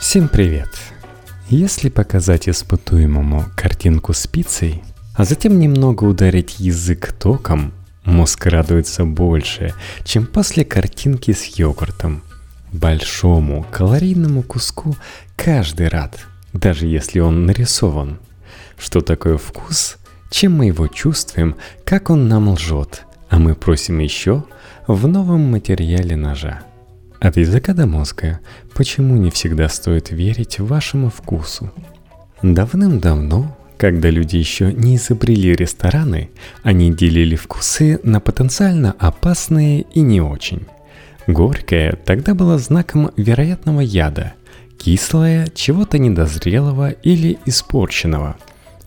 Всем привет! Если показать испытуемому картинку с пиццей, а затем немного ударить язык током, мозг радуется больше, чем после картинки с йогуртом. Большому калорийному куску каждый рад, даже если он нарисован. Что такое вкус? Чем мы его чувствуем, как он нам лжет, а мы просим еще в новом материале ножа. От языка до мозга. Почему не всегда стоит верить вашему вкусу? Давным-давно, когда люди еще не изобрели рестораны, они делили вкусы на потенциально опасные и не очень. Горькое тогда было знаком вероятного яда, кислое – чего-то недозрелого или испорченного.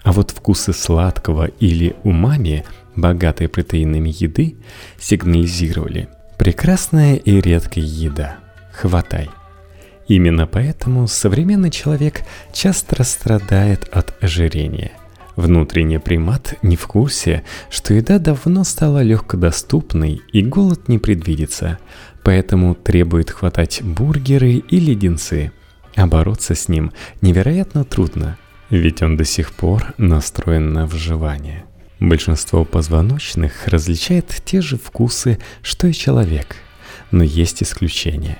А вот вкусы сладкого или умами, богатой протеинами еды, сигнализировали – Прекрасная и редкая еда. Хватай. Именно поэтому современный человек часто страдает от ожирения. Внутренний примат не в курсе, что еда давно стала легкодоступной и голод не предвидится, поэтому требует хватать бургеры и леденцы. А бороться с ним невероятно трудно, ведь он до сих пор настроен на выживание. Большинство позвоночных различает те же вкусы, что и человек, но есть исключения.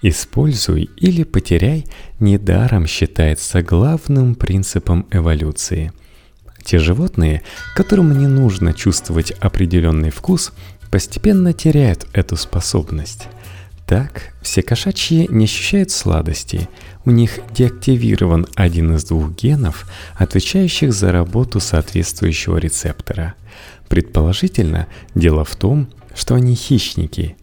Используй или потеряй недаром считается главным принципом эволюции. Те животные, которым не нужно чувствовать определенный вкус, постепенно теряют эту способность. Так, все кошачьи не ощущают сладости, у них деактивирован один из двух генов, отвечающих за работу соответствующего рецептора. Предположительно, дело в том, что они хищники,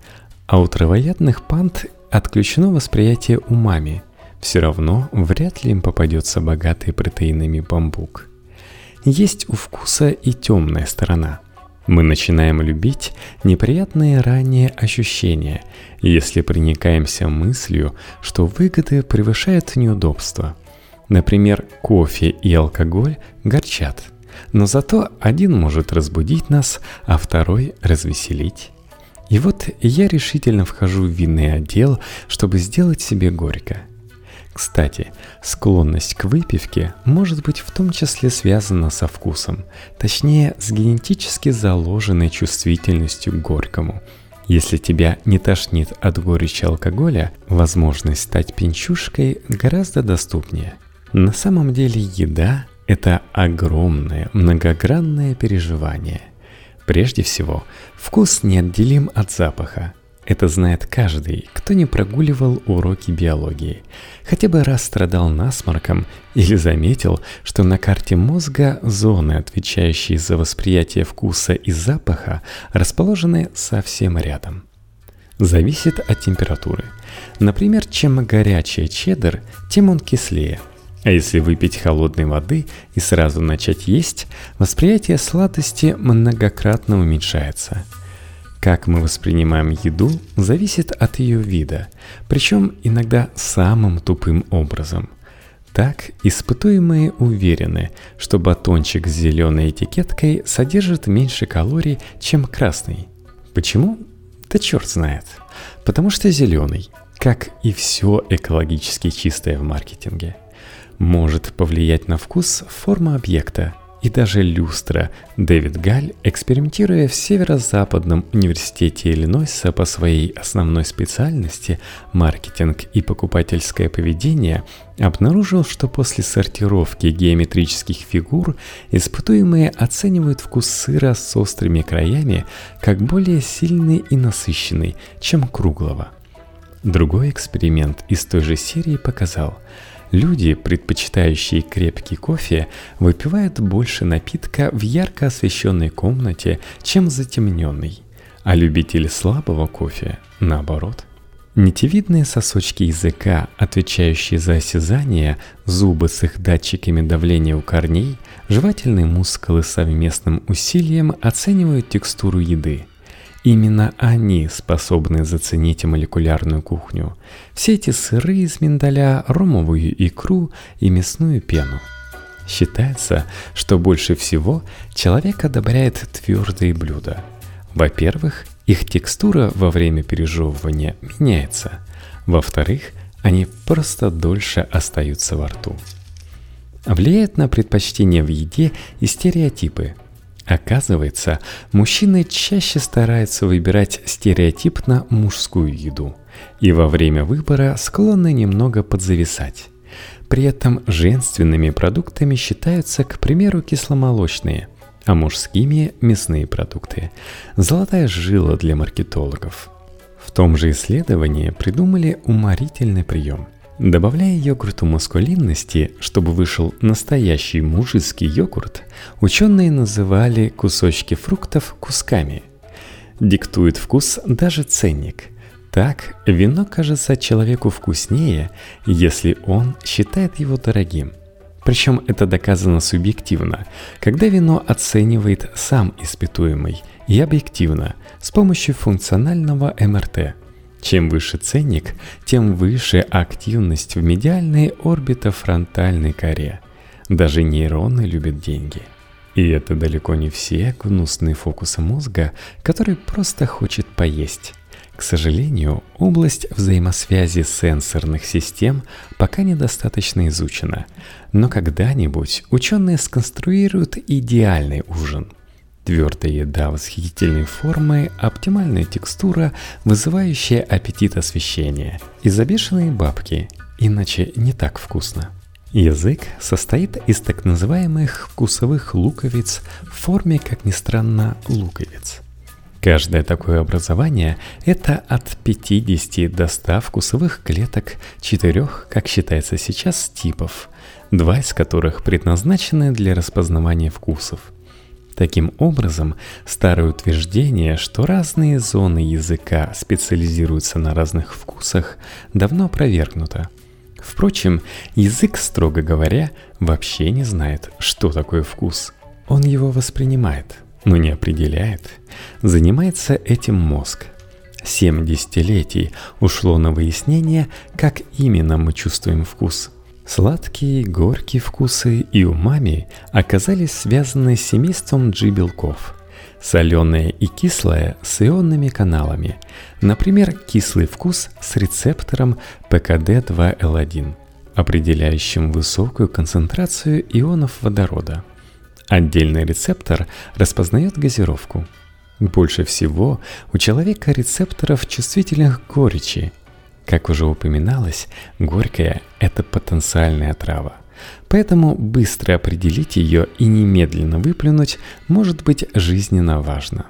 а у травоядных панд отключено восприятие умами. Все равно вряд ли им попадется богатый протеинами бамбук. Есть у вкуса и темная сторона – мы начинаем любить неприятные ранее ощущения, если проникаемся мыслью, что выгоды превышают неудобства. Например, кофе и алкоголь горчат, но зато один может разбудить нас, а второй развеселить. И вот я решительно вхожу в винный отдел, чтобы сделать себе горько – кстати, склонность к выпивке может быть в том числе связана со вкусом, точнее с генетически заложенной чувствительностью к горькому. Если тебя не тошнит от горечи алкоголя, возможность стать пинчушкой гораздо доступнее. На самом деле еда – это огромное, многогранное переживание. Прежде всего, вкус неотделим от запаха – это знает каждый, кто не прогуливал уроки биологии, хотя бы раз страдал насморком или заметил, что на карте мозга зоны, отвечающие за восприятие вкуса и запаха, расположены совсем рядом. Зависит от температуры. Например, чем горячее чеддер, тем он кислее. А если выпить холодной воды и сразу начать есть, восприятие сладости многократно уменьшается – как мы воспринимаем еду, зависит от ее вида, причем иногда самым тупым образом. Так, испытуемые уверены, что батончик с зеленой этикеткой содержит меньше калорий, чем красный. Почему? Да черт знает. Потому что зеленый, как и все экологически чистое в маркетинге, может повлиять на вкус форма объекта, и даже люстра. Дэвид Галь, экспериментируя в Северо-Западном университете Иллинойса по своей основной специальности маркетинг и покупательское поведение, обнаружил, что после сортировки геометрических фигур испытуемые оценивают вкус сыра с острыми краями как более сильный и насыщенный, чем круглого. Другой эксперимент из той же серии показал – Люди, предпочитающие крепкий кофе, выпивают больше напитка в ярко освещенной комнате, чем затемненной, а любители слабого кофе – наоборот. Нитевидные сосочки языка, отвечающие за осязание, зубы с их датчиками давления у корней, жевательные мускулы совместным усилием оценивают текстуру еды – Именно они способны заценить молекулярную кухню. Все эти сыры из миндаля, ромовую икру и мясную пену. Считается, что больше всего человек одобряет твердые блюда. Во-первых, их текстура во время пережевывания меняется. Во-вторых, они просто дольше остаются во рту. Влияют на предпочтения в еде и стереотипы. Оказывается, мужчины чаще стараются выбирать стереотипно мужскую еду и во время выбора склонны немного подзависать. При этом женственными продуктами считаются, к примеру, кисломолочные, а мужскими – мясные продукты. Золотая жила для маркетологов. В том же исследовании придумали уморительный прием. Добавляя йогурту маскулинности, чтобы вышел настоящий мужицкий йогурт, ученые называли кусочки фруктов кусками. Диктует вкус даже ценник. Так, вино кажется человеку вкуснее, если он считает его дорогим. Причем это доказано субъективно, когда вино оценивает сам испытуемый, и объективно, с помощью функционального МРТ. Чем выше ценник, тем выше активность в медиальной орбитофронтальной коре. Даже нейроны любят деньги. И это далеко не все гнусные фокусы мозга, который просто хочет поесть. К сожалению, область взаимосвязи сенсорных систем пока недостаточно изучена, но когда-нибудь ученые сконструируют идеальный ужин. Твердая еда восхитительной формы, оптимальная текстура, вызывающая аппетит освещения. И забешенные бабки, иначе не так вкусно. Язык состоит из так называемых вкусовых луковиц в форме, как ни странно, луковиц – Каждое такое образование – это от 50 до 100 вкусовых клеток четырех, как считается сейчас, типов, два из которых предназначены для распознавания вкусов. Таким образом, старое утверждение, что разные зоны языка специализируются на разных вкусах, давно опровергнуто. Впрочем, язык, строго говоря, вообще не знает, что такое вкус. Он его воспринимает – но не определяет, занимается этим мозг. Семь десятилетий ушло на выяснение, как именно мы чувствуем вкус. Сладкие, горькие вкусы и умами оказались связаны с семейством G-белков. Соленое и кислое с ионными каналами. Например, кислый вкус с рецептором ПКД-2Л1, определяющим высокую концентрацию ионов водорода – Отдельный рецептор распознает газировку. Больше всего у человека рецепторов чувствительных к горечи. Как уже упоминалось, горькая – это потенциальная трава. Поэтому быстро определить ее и немедленно выплюнуть может быть жизненно важно.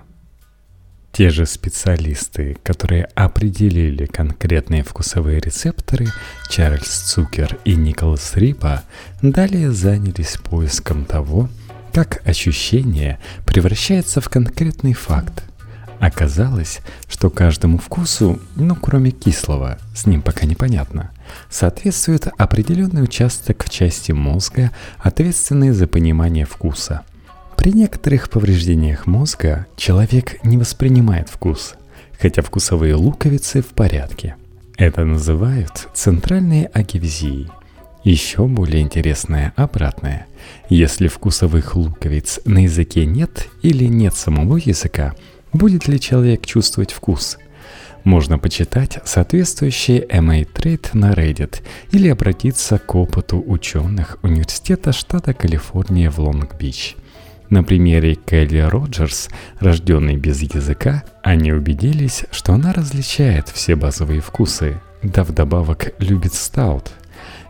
Те же специалисты, которые определили конкретные вкусовые рецепторы, Чарльз Цукер и Николас Рипа, далее занялись поиском того, как ощущение превращается в конкретный факт. Оказалось, что каждому вкусу, ну кроме кислого, с ним пока непонятно, соответствует определенный участок в части мозга, ответственный за понимание вкуса. При некоторых повреждениях мозга человек не воспринимает вкус, хотя вкусовые луковицы в порядке. Это называют центральной агевзией – еще более интересное обратное. Если вкусовых луковиц на языке нет или нет самого языка, будет ли человек чувствовать вкус? Можно почитать соответствующий MA Trade на Reddit или обратиться к опыту ученых Университета штата Калифорния в Лонг-Бич. На примере Келли Роджерс, рожденной без языка, они убедились, что она различает все базовые вкусы, да вдобавок любит стаут –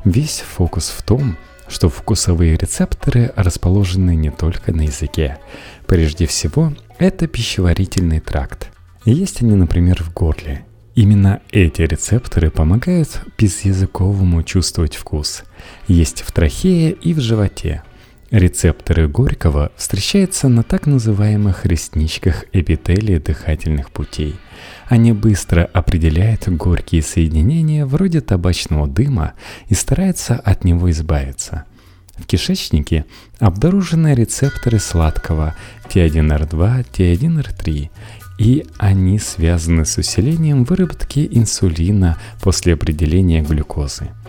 Весь фокус в том, что вкусовые рецепторы расположены не только на языке. Прежде всего, это пищеварительный тракт. Есть они, например, в горле. Именно эти рецепторы помогают безязыковому чувствовать вкус. Есть в трахее и в животе. Рецепторы горького встречаются на так называемых ресничках эпителия дыхательных путей – они быстро определяют горькие соединения вроде табачного дыма и стараются от него избавиться. В кишечнике обнаружены рецепторы сладкого T1R2, T1R3, и они связаны с усилением выработки инсулина после определения глюкозы –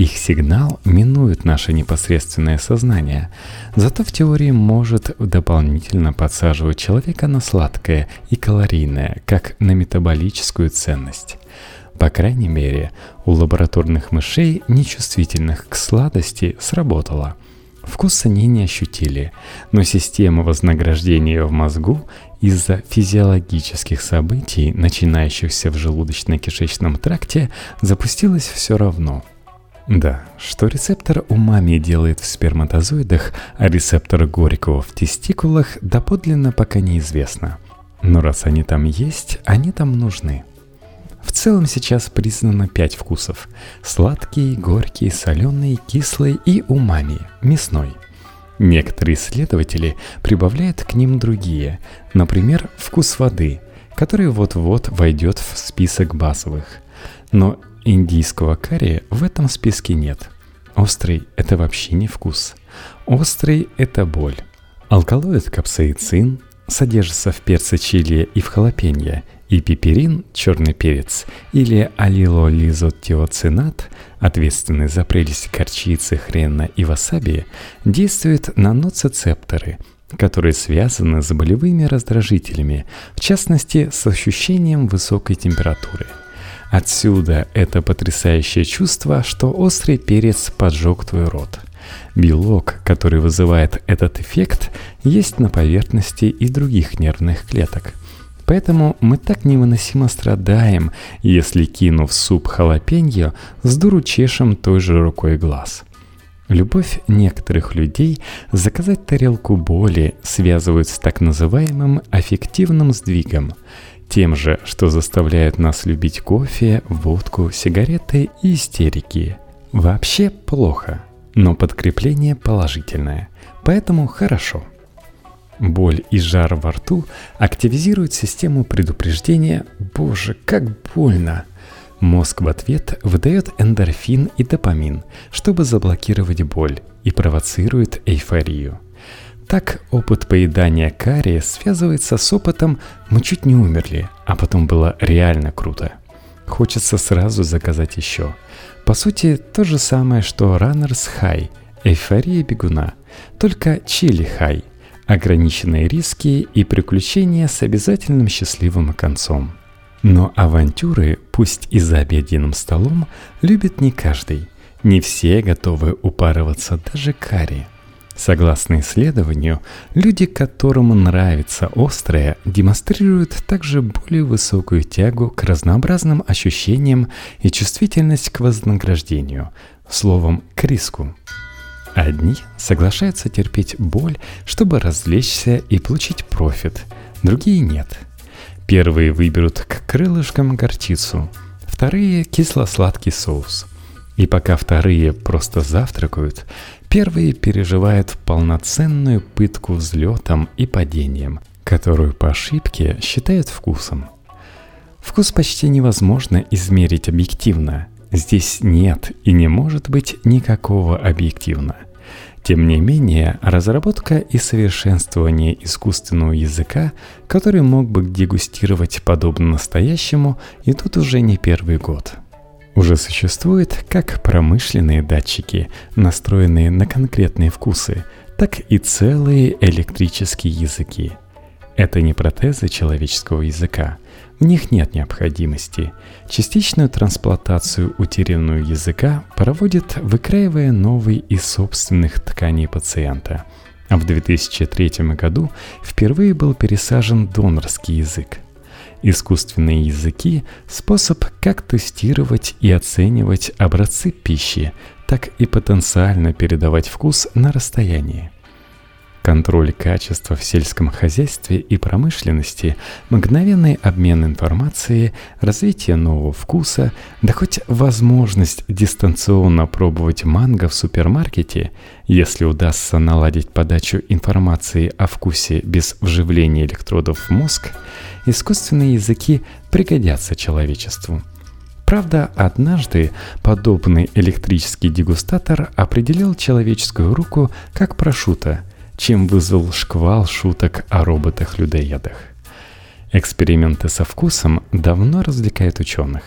их сигнал минует наше непосредственное сознание, зато в теории может дополнительно подсаживать человека на сладкое и калорийное, как на метаболическую ценность. По крайней мере, у лабораторных мышей, нечувствительных к сладости, сработало. Вкус они не ощутили, но система вознаграждения в мозгу из-за физиологических событий, начинающихся в желудочно-кишечном тракте, запустилась все равно. Да, что рецептор умами делает в сперматозоидах, а рецептор горького в тестикулах, доподлинно пока неизвестно. Но раз они там есть, они там нужны. В целом сейчас признано пять вкусов. Сладкий, горький, соленый, кислый и умами, мясной. Некоторые исследователи прибавляют к ним другие, например, вкус воды, который вот-вот войдет в список базовых. Но индийского карри в этом списке нет. Острый – это вообще не вкус. Острый – это боль. Алкалоид капсаицин содержится в перце чили и в халапенье – и пиперин, черный перец, или алилолизотиоцинат, ответственный за прелесть горчицы, хрена и васаби, действует на ноцицепторы, которые связаны с болевыми раздражителями, в частности с ощущением высокой температуры. Отсюда это потрясающее чувство, что острый перец поджег твой рот. Белок, который вызывает этот эффект, есть на поверхности и других нервных клеток – Поэтому мы так невыносимо страдаем, если, кинув суп халапеньо, с дуру чешем той же рукой глаз. Любовь некоторых людей заказать тарелку боли связывают с так называемым аффективным сдвигом, тем же, что заставляет нас любить кофе, водку, сигареты и истерики. Вообще плохо, но подкрепление положительное, поэтому хорошо – Боль и жар во рту активизируют систему предупреждения «Боже, как больно!». Мозг в ответ выдает эндорфин и допамин, чтобы заблокировать боль и провоцирует эйфорию. Так опыт поедания карри связывается с опытом «мы чуть не умерли, а потом было реально круто». Хочется сразу заказать еще. По сути, то же самое, что Runners High – эйфория бегуна, только чили хай – ограниченные риски и приключения с обязательным счастливым концом. Но авантюры, пусть и за обеденным столом, любит не каждый. Не все готовы упарываться даже карри. Согласно исследованию, люди, которым нравится острое, демонстрируют также более высокую тягу к разнообразным ощущениям и чувствительность к вознаграждению, словом, к риску. Одни соглашаются терпеть боль, чтобы развлечься и получить профит, другие нет. Первые выберут к крылышкам горчицу, вторые – кисло-сладкий соус. И пока вторые просто завтракают, первые переживают полноценную пытку взлетом и падением, которую по ошибке считают вкусом. Вкус почти невозможно измерить объективно – Здесь нет и не может быть никакого объективно. Тем не менее, разработка и совершенствование искусственного языка, который мог бы дегустировать подобно настоящему, идут уже не первый год. Уже существуют как промышленные датчики, настроенные на конкретные вкусы, так и целые электрические языки. Это не протезы человеческого языка – в них нет необходимости. Частичную трансплантацию утерянного языка проводит, выкраивая новый из собственных тканей пациента. А в 2003 году впервые был пересажен донорский язык. Искусственные языки – способ как тестировать и оценивать образцы пищи, так и потенциально передавать вкус на расстоянии контроль качества в сельском хозяйстве и промышленности, мгновенный обмен информацией, развитие нового вкуса, да хоть возможность дистанционно пробовать манго в супермаркете, если удастся наладить подачу информации о вкусе без вживления электродов в мозг, искусственные языки пригодятся человечеству. Правда, однажды подобный электрический дегустатор определил человеческую руку как прошута – чем вызвал шквал шуток о роботах-людоедах. Эксперименты со вкусом давно развлекают ученых.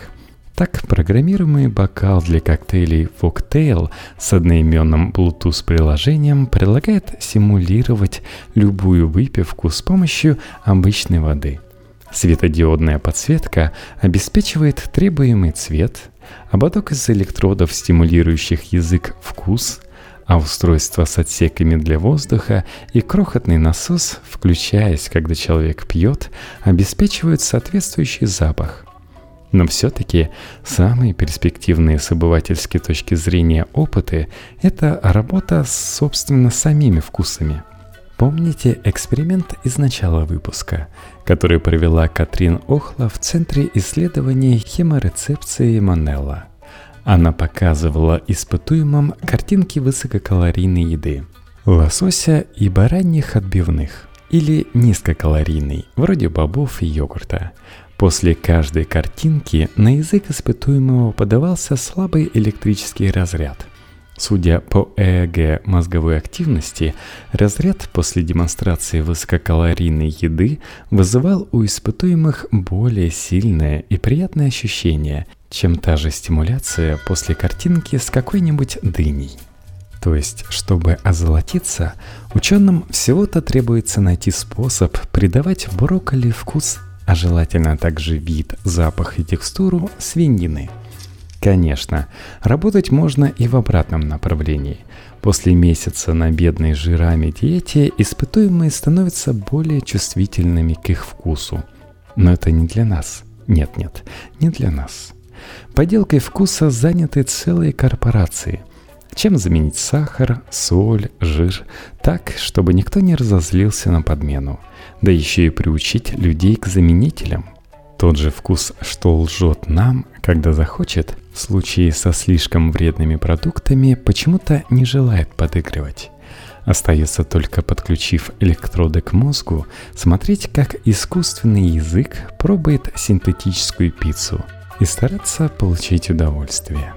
Так, программируемый бокал для коктейлей Fogtail с одноименным Bluetooth-приложением предлагает симулировать любую выпивку с помощью обычной воды. Светодиодная подсветка обеспечивает требуемый цвет, ободок из электродов, стимулирующих язык вкус, а устройство с отсеками для воздуха и крохотный насос, включаясь, когда человек пьет, обеспечивают соответствующий запах. Но все-таки самые перспективные с обывательской точки зрения опыты – это работа с, собственно, самими вкусами. Помните эксперимент из начала выпуска, который провела Катрин Охла в Центре исследований хеморецепции Манелла – она показывала испытуемым картинки высококалорийной еды. Лосося и бараньих отбивных. Или низкокалорийной, вроде бобов и йогурта. После каждой картинки на язык испытуемого подавался слабый электрический разряд. Судя по ЭЭГ мозговой активности, разряд после демонстрации высококалорийной еды вызывал у испытуемых более сильное и приятное ощущение, чем та же стимуляция после картинки с какой-нибудь дыней. То есть, чтобы озолотиться, ученым всего-то требуется найти способ придавать брокколи вкус, а желательно также вид, запах и текстуру свинины. Конечно, работать можно и в обратном направлении. После месяца на бедной жирами диете испытуемые становятся более чувствительными к их вкусу. Но это не для нас. Нет-нет, не для нас. Поделкой вкуса заняты целые корпорации. Чем заменить сахар, соль, жир так, чтобы никто не разозлился на подмену, да еще и приучить людей к заменителям. Тот же вкус, что лжет нам, когда захочет, в случае со слишком вредными продуктами, почему-то не желает подыгрывать. Остается только подключив электроды к мозгу, смотреть, как искусственный язык пробует синтетическую пиццу – и стараться получить удовольствие.